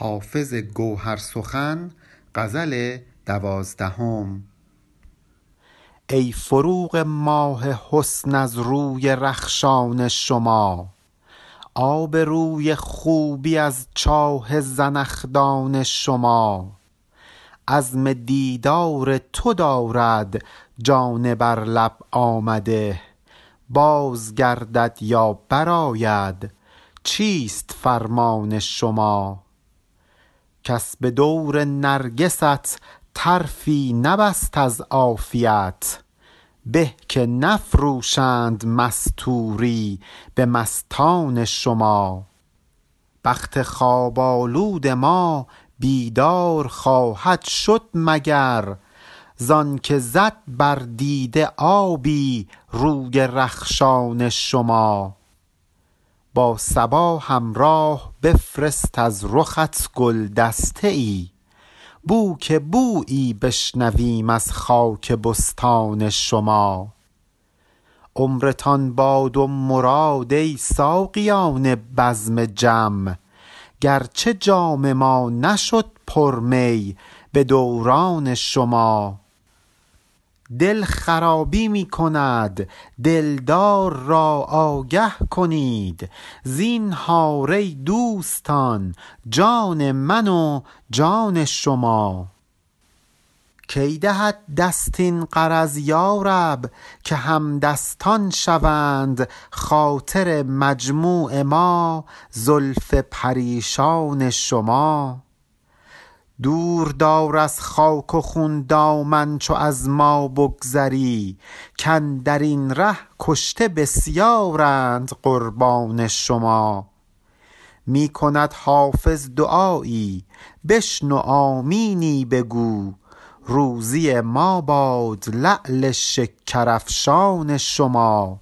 حافظ گوهر سخن غزل دوازدهم. ای فروغ ماه حسن از روی رخشان شما آب روی خوبی از چاه زنخدان شما. عزم دیدار تو دارد جان بر لب آمده باز گردد یا برآید چیست فرمان شما؟ کس به دور نرگست طرفی نبست از عافیت. به که نفروشند مستوری به مستان شما. بخت خواب آلود ما بیدار خواهد شد مگر. زانکه زد بر دیده آبی روی رخشان شما. با صبا همراه بفرست از رخت گلدسته ای بو که بویی بشنویم از خاک بستان شما. عمرتان باد و مراد ای ساقیان بزم جم. گرچه جام ما نشد پر می به دوران شما. دل خرابی می کند. دلدار را آگه کنید. زینهار ای دوستان جان من و جان شما. کی دهد دست این غرض یارب که همدستان شوند؟ خاطر مجموع ما زلف پریشان شما. دور دار از خاک و خون دامن چو از ما بگذری کاندرین ره کشته بسیارند قربان شما. می کند حافظ دعایی بشنو آمینی بگو. روزی ما باد لعل شکرافشان شما.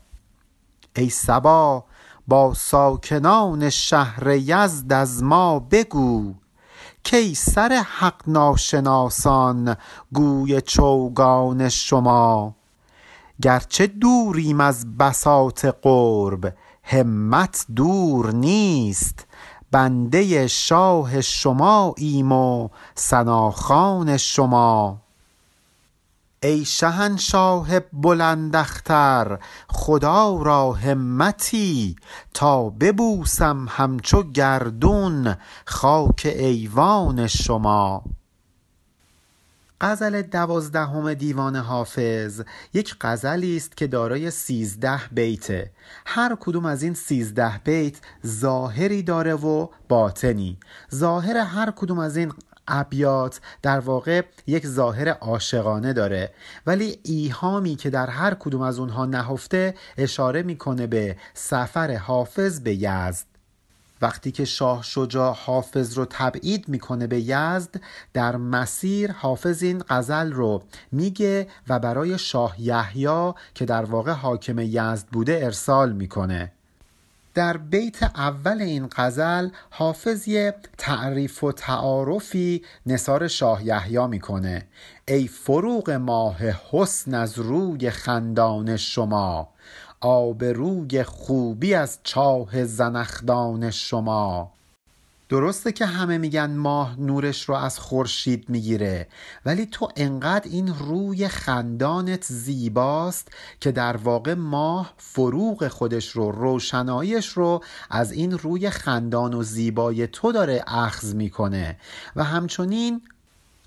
ای صبا با ساکنان شهر یزد از ما بگو. کای سر حق ناشناسان گوی چوگان شما. گرچه دوریم از بساط قرب همت دور نیست. بنده شاه شماییم و ثناخوان شما. ای شهنشاه بلند اختر خدا را همتی تا ببوسم همچو گردون خاک ایوان شما. غزل دوازدهم دیوان حافظ یک غزلی است که دارای سیزده بیته. هر کدوم از این سیزده بیت ظاهری داره و باطنی. ظاهر هر کدوم از این ابیات در واقع یک ظاهر عاشقانه داره. ولی ایهامی که در هر کدوم از اونها نهفته اشاره می‌کنه به سفر حافظ به یزد. وقتی که شاه شجاع حافظ رو تبعید می‌کنه به یزد در مسیر حافظ این غزل رو میگه و برای شاه یحیی که در واقع حاکم یزد بوده ارسال می‌کنه. در بیت اول این غزل حافظ یه تعریف و تعارفی نثار شاه یحیی می‌کنه. ای فروغ ماه حسن از روی خندان شما آبروی خوبی از چاه زنخدان شما. درسته که همه میگن ماه نورش رو از خورشید می‌گیره ولی تو انقدر این روی خندانت زیباست که در واقع ماه فروغ خودش رو روشنایش رو از این روی خندان و زیبای تو داره اخذ می‌کنه. و همچنین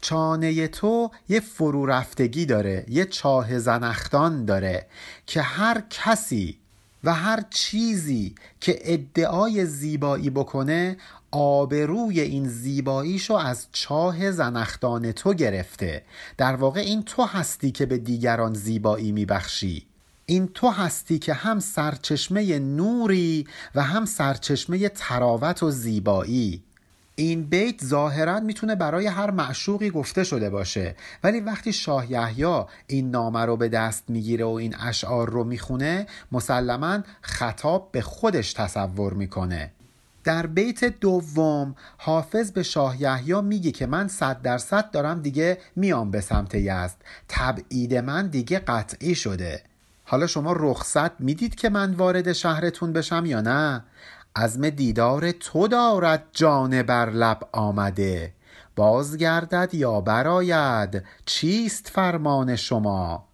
چانه تو یه فرو رفتگی داره یه چاه زنخدان داره که هر کسی و هر چیزی که ادعای زیبایی بکنه آبروی این زیباییشو از چاه زنخدان تو گرفته. در واقع این تو هستی که به دیگران زیبایی میبخشی. این تو هستی که هم سرچشمه نوری و هم سرچشمه تراوت و زیبایی. این بیت ظاهرا می‌تونه برای هر معشوقی گفته شده باشه ولی وقتی شاه یحیی این نامه رو به دست می‌گیره و این اشعار رو می‌خونه مسلما خطاب به خودش تصور می‌کنه. در بیت دوم حافظ به شاه یحیی میگه که من صد درصد دارم دیگه میام به سمت یزد. تبعید من دیگه قطعی شده. حالا شما رخصت می‌دید که من وارد شهرتون بشم یا نه؟ عزم دیدار تو دارد جان بر لب آمده. بازگردد یا برآید؟ چیست فرمان شما؟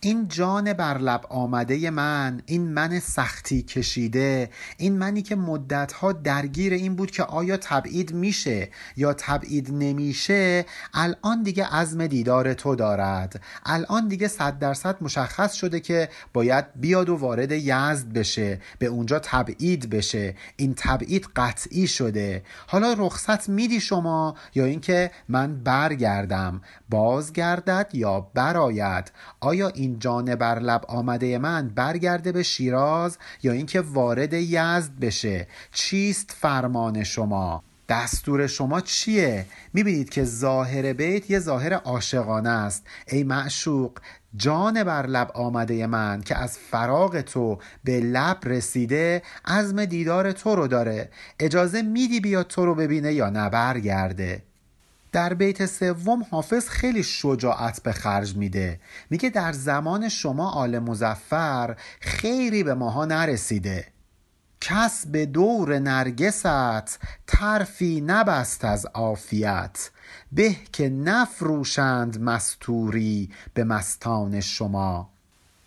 این جان بر لب آمده من این من سختی کشیده این منی که مدتها درگیر این بود که آیا تبعید میشه یا تبعید نمیشه الان دیگه عزم دیدار تو دارد. الان دیگه صد درصد مشخص شده که باید بیاد و وارد یزد بشه به اونجا تبعید بشه. این تبعید قطعی شده. حالا رخصت میدی شما یا اینکه من برگردم؟ بازگردد یا براید آیا این جان بر لب آمده من برگرده به شیراز یا اینکه وارد یزد بشه؟ چیست فرمان شما؟ دستور شما چیه؟ می‌بینید که ظاهر بیت یه ظاهر عاشقانه است. ای معشوق جان بر لب آمده من که از فراغ تو به لب رسیده عزم دیدار تو رو داره. اجازه میدی بیاد تو رو ببینه یا نه؟ برگرده. در بیت سوم حافظ خیلی شجاعت به خرج میده. میگه در زمان شما آل مزفر خیری به ماها نرسیده. کس به دور نرگست طرفی نبست از عافیت. به که نفروشند مستوری به مستان شما.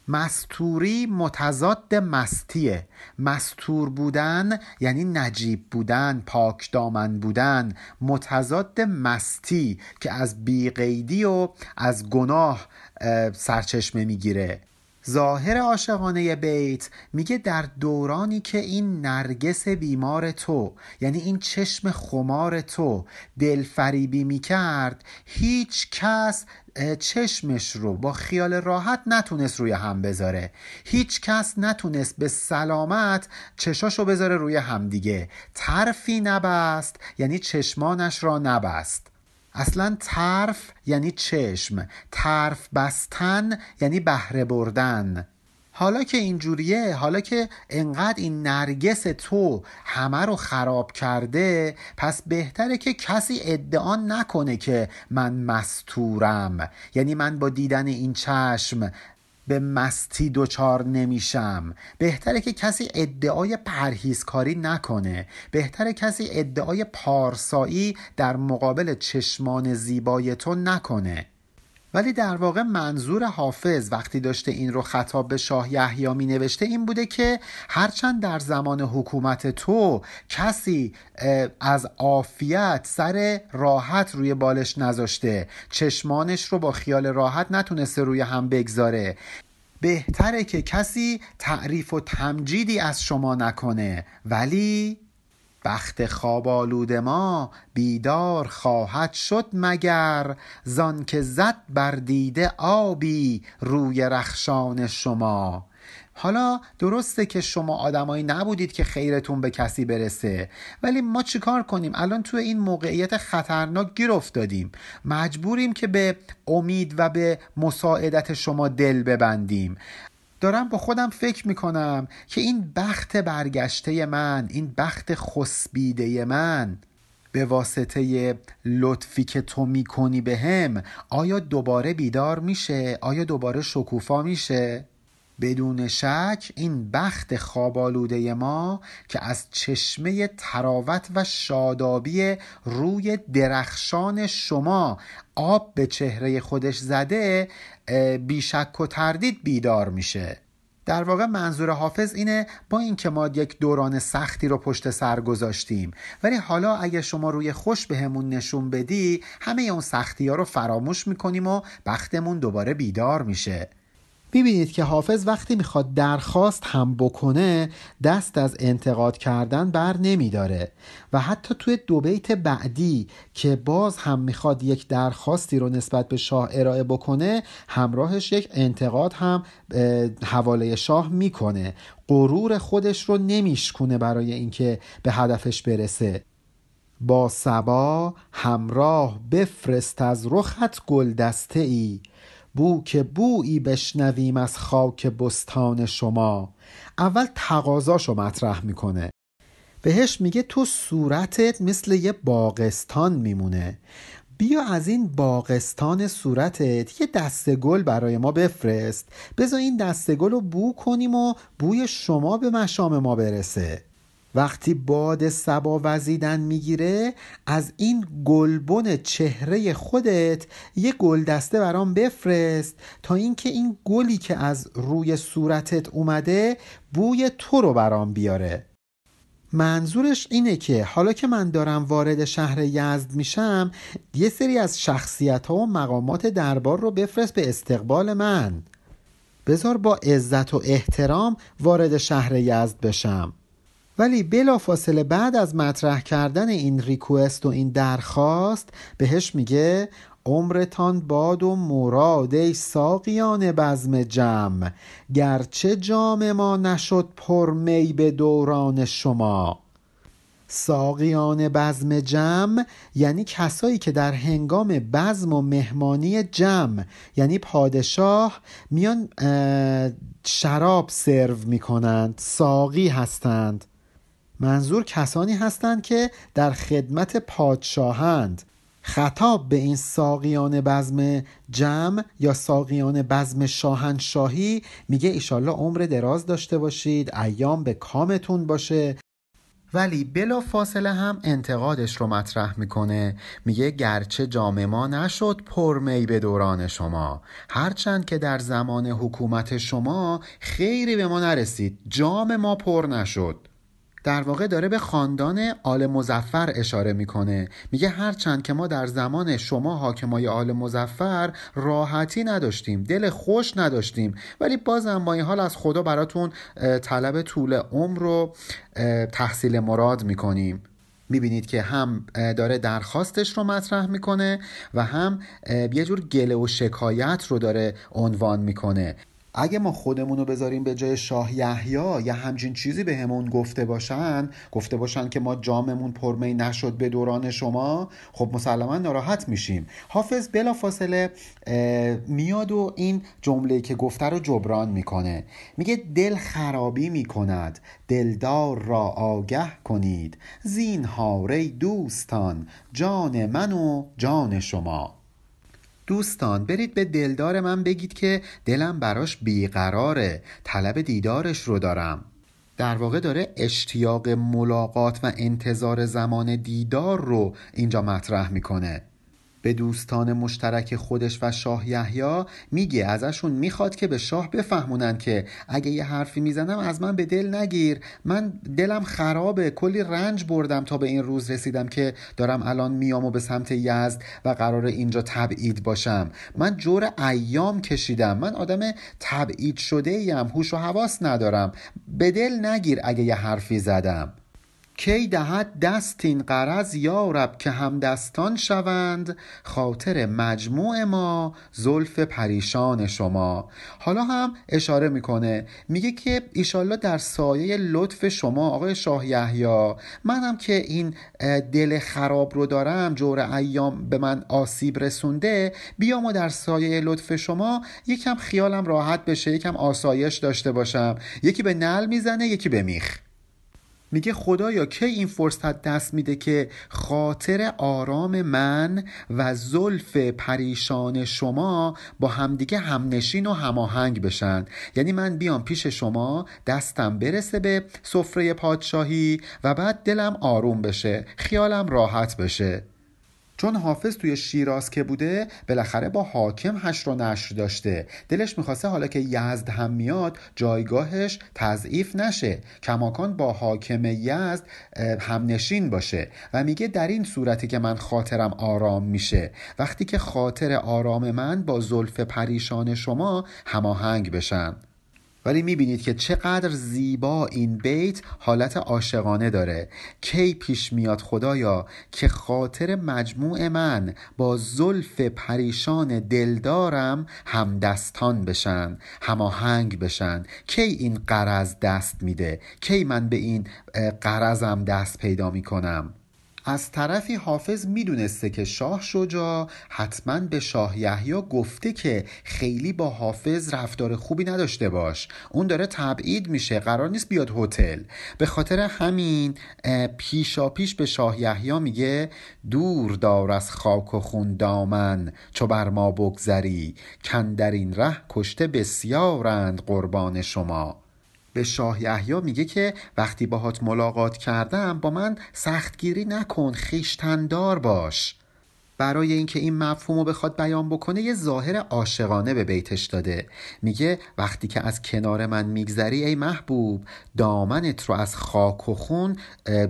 مستوری متضاد مستیه مستور بودن یعنی نجیب بودن پاک دامن بودن. متضاد مستی که از بیقیدی و از گناه سرچشمه می‌گیره. ظاهر عاشقانه بیت میگه در دورانی که این نرگس بیمار تو یعنی این چشم خمار تو دلفریبی می‌کرد هیچ کس چشمش رو با خیال راحت نتونست روی هم بذاره. هیچ کس نتونست به سلامت چشاشو بذاره روی همدیگه ترفی نبست یعنی چشمانش را نبست. اصلا طرف یعنی چشم طرف بستن یعنی بهره بردن. حالا که اینجوریه حالا که انقدر این نرگس تو همه رو خراب کرده پس بهتره که کسی ادعا نکنه که من مستورم. یعنی من با دیدن این چشم به مستی دوچار نمیشم. بهتره که کسی ادعای پرهیزکاری نکنه. بهتره کسی ادعای پارسایی در مقابل چشمان زیبای تو نکنه. ولی در واقع منظور حافظ وقتی داشته این رو خطاب به شاه یحیی می نوشته این بوده که هرچند در زمان حکومت تو کسی از عافیت سر راحت روی بالش نذاشته چشمانش رو با خیال راحت نتونسته روی هم بگذاره. بهتره که کسی تعریف و تمجیدی از شما نکنه. ولی بخت خواب آلود ما بیدار خواهد شد مگر زان که زد بر دیده آبی روی رخشان شما. حالا درسته که شما آدمایی نبودید که خیرتون به کسی برسه ولی ما چیکار کنیم؟ الان تو این موقعیت خطرناک گیر افتادیم. مجبوریم که به امید و به مساعدت شما دل ببندیم. دارم با خودم فکر می‌کنم که این بخت برگشته من این بخت خسبیده من به واسطه لطفی که تو می‌کنی به هم آیا دوباره بیدار میشه؟ آیا دوباره شکوفا میشه؟ بدون شک این بخت خوابالوده ما که از چشمه تراوت و شادابی روی درخشان شما آب به چهره خودش زده بیشک و تردید بیدار میشه. در واقع منظور حافظ اینه با اینکه ما یک دوران سختی رو پشت سر گذاشتیم ولی حالا اگه شما روی خوش بهمون به نشون بدی همه اون سختی ها رو فراموش می‌کنیم و بختمون دوباره بیدار میشه. می‌بینید که حافظ وقتی می‌خواد درخواست هم بکنه دست از انتقاد کردن بر نمیداره. و حتی توی دو بیت بعدی که باز هم می‌خواد یک درخواستی رو نسبت به شاه ارائه بکنه همراهش یک انتقاد هم حواله شاه می‌کنه. غرور خودش رو نمیشکونه برای اینکه به هدفش برسه. با سبا همراه بفرست از رخت گلدسته ای بو که بویی بشنویم از خاک بستان شما. اول تقاضاشو مطرح می‌کنه. بهش میگه تو صورتت مثل یه باغستان میمونه. بیا از این باغستان صورتت یه دسته گل برای ما بفرست. بذار این دسته گل رو بو کنیم و بوی شما به مشام ما برسه. وقتی باد سبا وزیدن می‌گیره از این گلبن چهره خودت یه گلدسته برام بفرست تا اینکه این گلی که از روی صورتت اومده بوی تو رو برام بیاره. منظورش اینه که حالا که من دارم وارد شهر یزد میشم یه سری از شخصیت ها و مقامات دربار رو بفرست به استقبال من. بذار با عزت و احترام وارد شهر یزد بشم. ولی بلافاصله بعد از مطرح کردن این ریکوست و این درخواست بهش میگه عمرتان باد و مراد ای ساقیان بزم جمع گرچه جام ما نشد پر می به دوران شما. ساقیان بزم جمع یعنی کسایی که در هنگام بزم و مهمانی جمع یعنی پادشاه میان شراب سرو می‌کنند ساقی هستند. منظور کسانی هستند که در خدمت پادشاهند. خطاب به این ساقیان بزم جمع یا ساقیان بزم شاهنشاهی میگه ایشالله عمر دراز داشته باشید ایام به کامتون باشه. ولی بلا فاصله هم انتقادش رو مطرح می‌کنه. میگه گرچه جام ما نشد پرمی به دوران شما. هرچند که در زمان حکومت شما خیری به ما نرسید جام ما پر نشد. در واقع داره به خاندان آل مزفر اشاره می‌کنه. میگه هرچند که ما در زمان شما حاکمای آل مزفر راحتی نداشتیم دل خوش نداشتیم ولی بازم با این حال از خدا براتون طلب طول عمر رو تحصیل مراد می‌کنیم. می‌بینید که هم داره درخواستش رو مطرح می‌کنه و هم یه جور گله و شکایت رو داره عنوان می‌کنه. اگه ما خودمون رو بذاریم به جای شاه یحیی یا همچین چیزی به همون گفته باشن گفته باشن که ما جاممون پرمی نشد به دوران شما خب مسلما ناراحت میشیم. حافظ بلا فاصله میاد و این جمله که گفته رو جبران می‌کنه. میگه دل خرابی می‌کند دلدار را آگه کنید. زین هاره دوستان جان من و جان شما. دوستان برید به دلدار من بگید که دلم براش بیقراره. طلب دیدارش رو دارم. در واقع داره اشتیاق ملاقات و انتظار زمان دیدار رو اینجا مطرح می‌کنه. به دوستان مشترک خودش و شاه یحیی میگه ازشون می‌خواد که به شاه بفهمونن که اگه یه حرفی می‌زنم از من به دل نگیر. من دلم خرابه کلی رنج بردم تا به این روز رسیدم که دارم الان میام و به سمت یزد و قرار اینجا تبعید باشم. من جور ایام کشیدم. من آدم تبعید شده ایم هوش و حواس ندارم. به دل نگیر اگه یه حرفی زدم. کی دهد دست این قرض یارب که همدستان شوند خاطر مجموع ما زلف پریشان شما. حالا هم اشاره می‌کنه میگه که ایشالله در سایه لطف شما آقای شاه یحیی منم که این دل خراب رو دارم جور ایام به من آسیب رسونده بیام و در سایه لطف شما یکم خیالم راحت بشه یکم آسایش داشته باشم. یکی به نل می‌زنه یکی به میخ. میگه خدایا کی این فرصت دست میده که خاطر آرام من و زلف پریشان شما با همدیگه همنشین و هماهنگ بشن؟ یعنی من بیام پیش شما دستم برسه به سفره پادشاهی و بعد دلم آروم بشه خیالم راحت بشه. چون حافظ توی شیراز که بوده بالاخره با حاکم هشت و نشر داشته. دلش می‌خواسته حالا که یزد هم میاد جایگاهش تضعیف نشه. کماکان با حاکم یزد همنشین باشه. و میگه در این صورتی که من خاطرم آرام میشه. وقتی که خاطر آرام من با زلف پریشان شما هماهنگ بشن ولی می‌بینید که چقدر زیبا این بیت حالت عاشقانه داره. کی پیش میاد خدایا که خاطر مجموع من با زلف پریشان دلدارم همدستان بشن هماهنگ بشن. کی این قرض دست میده؟ کی من به این قرضم دست پیدا می‌کنم؟ از طرفی حافظ می‌دونسته که شاه شجا حتما به شاه یحیی گفته که خیلی با حافظ رفتار خوبی نداشته باش. اون داره تبعید میشه قرار نیست بیاد هتل. به خاطر همین پیشا پیش به شاه یحیی میگه دور دار از خاک و خون دامن چو بر ما بگذری کن در این ره کشته بسیارند قربان شما. به شاه یحیی میگه که وقتی باهات ملاقات کردم با من سختگیری نکن خیشتندار باش. برای اینکه این مفهوم رو بخواد بیان بکنه یه ظاهر عاشقانه به بیتش داده. میگه وقتی که از کنار من میگذری ای محبوب دامنت رو از خاک و خون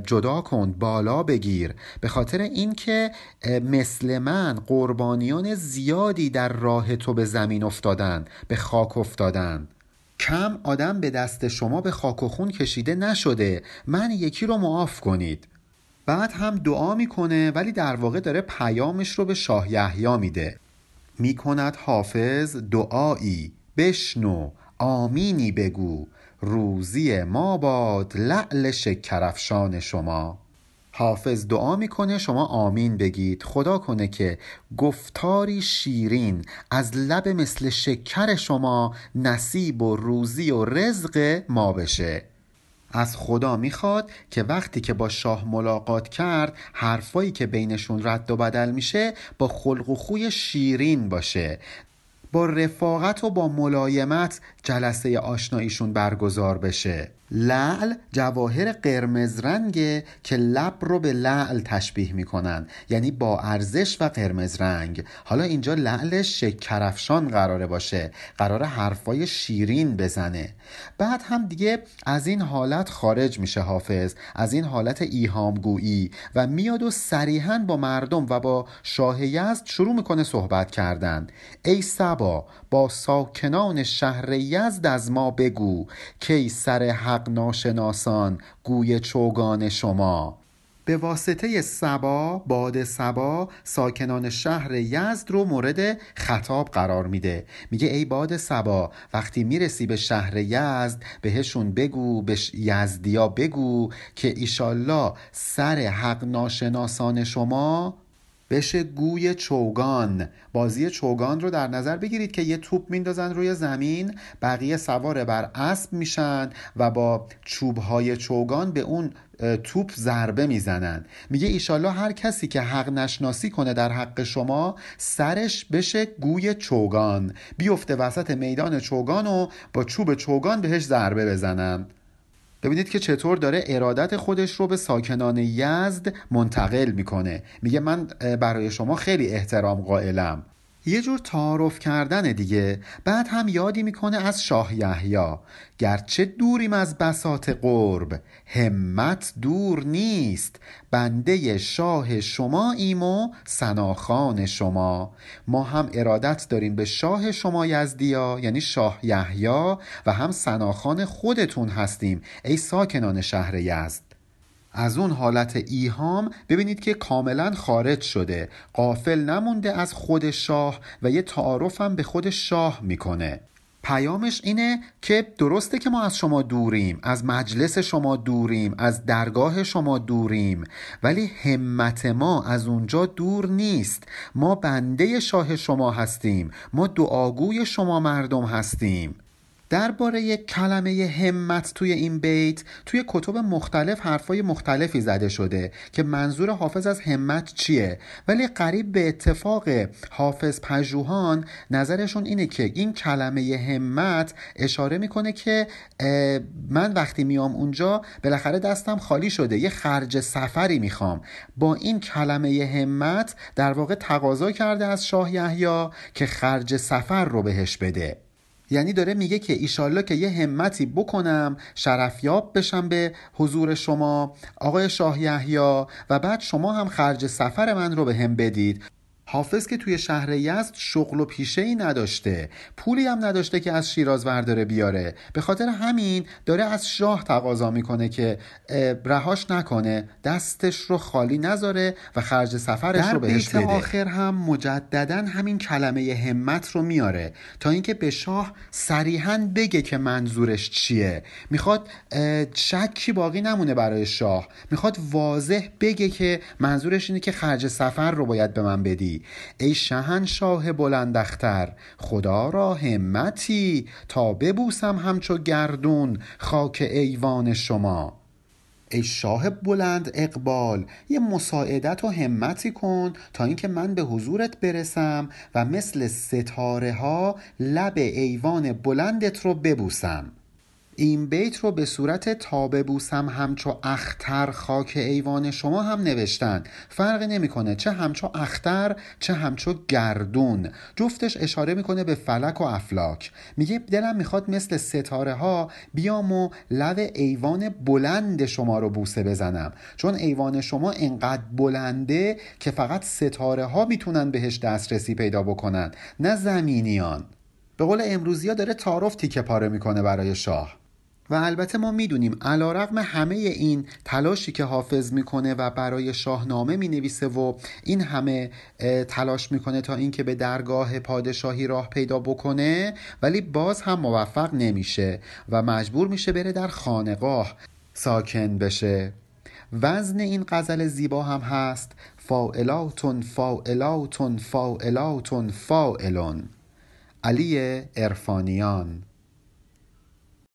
جدا کن بالا بگیر. به خاطر اینکه مثل من قربانیان زیادی در راه تو به زمین افتادن به خاک افتادن کم آدم به دست شما به خاک و خون کشیده نشده. من یکی رو معاف کنید. بعد هم دعا می‌کنه ولی در واقع داره پیامش رو به شاه یحیی میده. می‌کند حافظ دعایی. بشنو آمینی بگو. روزی ما باد لعل شکرفشان شما. حافظ دعا می‌کنه شما آمین بگید. خدا کنه که گفتاری شیرین از لب مثل شکر شما نصیب و روزی و رزق ما بشه. از خدا می‌خواد که وقتی که با شاه ملاقات کرد حرفایی که بینشون رد و بدل میشه با خلق و خوی شیرین باشه. با رفاقت و با ملایمت جلسه آشناییشون برگزار بشه. لعل جواهر قرمز رنگه که لب رو به لعل تشبیه می‌کنن یعنی با ارزش و قرمز رنگ. حالا اینجا لعل شکرفشان قراره باشه قرار حرفای شیرین بزنه. بعد هم دیگه از این حالت خارج میشه حافظ از این حالت ایهامگویی و میاد و صریحا با مردم و با شاه یزد شروع می‌کنه صحبت کردن. ای سبا با ساکنان شهر یزد از ما بگو کی سر حق ناشناسان گوی چوگان شما. به واسطه سبا باد سبا ساکنان شهر یزد رو مورد خطاب قرار میده. میگه ای باد سبا وقتی می‌رسی به شهر یزد بهشون بگو به یزدیا بگو که ایشالله سر حق ناشناسان شما بشه گوی چوگان. بازی چوگان رو در نظر بگیرید که یه توپ میندازن روی زمین بقیه سوار بر اسب میشن و با چوبهای چوگان به اون توپ ضربه می‌زنن. میگه ایشالله هر کسی که حق نشناسی کنه در حق شما سرش بشه گوی چوگان. بیفته وسط میدان چوگان و با چوب چوگان بهش ضربه بزنن. ببینید که چطور داره ارادت خودش رو به ساکنان یزد منتقل می‌کنه. میگه من برای شما خیلی احترام قائلم. یه جور تعارف کردن دیگه. بعد هم یادی می‌کنه از شاه یحیی. گرچه دوریم از بساط قرب همت دور نیست. بنده شاه شما ایم و سناخان شما. ما هم ارادت داریم به شاه شما یزدیا یعنی شاه یحیی و هم سناخان خودتون هستیم. ای ساکنان شهر یزد. از اون حالت ایهام ببینید که کاملا خارج شده. قافل نمونده از خود شاه و یه تعارفم به خود شاه می‌کنه. پیامش اینه که درسته که ما از شما دوریم از مجلس شما دوریم از درگاه شما دوریم ولی همت ما از اونجا دور نیست. ما بنده شاه شما هستیم ما دعاگوی شما مردم هستیم. درباره کلمه همت توی این بیت توی کتب مختلف حرفای مختلفی زده شده که منظور حافظ از همت چیه. ولی قریب به اتفاق حافظ پژوهان نظرشون اینه که این کلمه همت اشاره می‌کنه که من وقتی میام اونجا بالاخره دستم خالی شده یه خرج سفری می‌خوام. با این کلمه همت در واقع تقاضا کرده از شاه یحیی که خرج سفر رو بهش بده. یعنی داره میگه که ایشالله که یه همتی بکنم شرفیاب بشم به حضور شما. آقای شاه یحیی و بعد شما هم خرج سفر من رو به هم بدید. حافظ که توی شهر یزد شغل و پیشه ای نداشته. پولی هم نداشته که از شیراز ورداره بیاره. به خاطر همین داره از شاه تقاضا می‌کنه که رهاش نکنه دستش رو خالی نذاره و خرج سفرش رو بهش بده. آخر هم مجددا همین کلمه همت رو میاره تا اینکه به شاه صریحا بگه که منظورش چیه. می‌خواد شکی باقی نمونه برای شاه. می‌خواد واضح بگه که منظورش اینه که خرج سفر رو باید به من بدی. ای شهنشاه بلندختر خدا را همتی تا ببوسم همچو گردون خاک ایوان شما. ای شاه بلند اقبال یه مساعدت و همتی کن تا اینکه من به حضورت برسم و مثل ستاره ها لب ایوان بلندت رو ببوسم. این بیت رو به صورت تابه بوسم همچو اختر خاک ایوان شما هم نوشتن. فرقی نمی‌کنه چه همچو اختر چه همچو گردون. جفتش اشاره می‌کنه به فلک و افلاک. میگه دلم می‌خواد مثل ستاره ها بیام و لب ایوان بلند شما رو بوسه بزنم. چون ایوان شما انقدر بلنده که فقط ستاره ها می‌تونن بهش دسترسی پیدا بکنن. نه زمینیان. به قول امروزی ها داره تعارف تیکه پاره می‌کنه برای شاه. و البته ما می‌دونیم علا رقم همه این تلاشی که حافظ می‌کنه و برای شاهنامه می‌نویسه و این همه تلاش می‌کنه تا اینکه به درگاه پادشاهی راه پیدا بکنه ولی باز هم موفق نمیشه و مجبور میشه بره در خانقاه ساکن بشه. وزن این غزل زیبا هم هست فاعلاتون فاعلاتون فاعلاتون فاعلون علی ارفانیان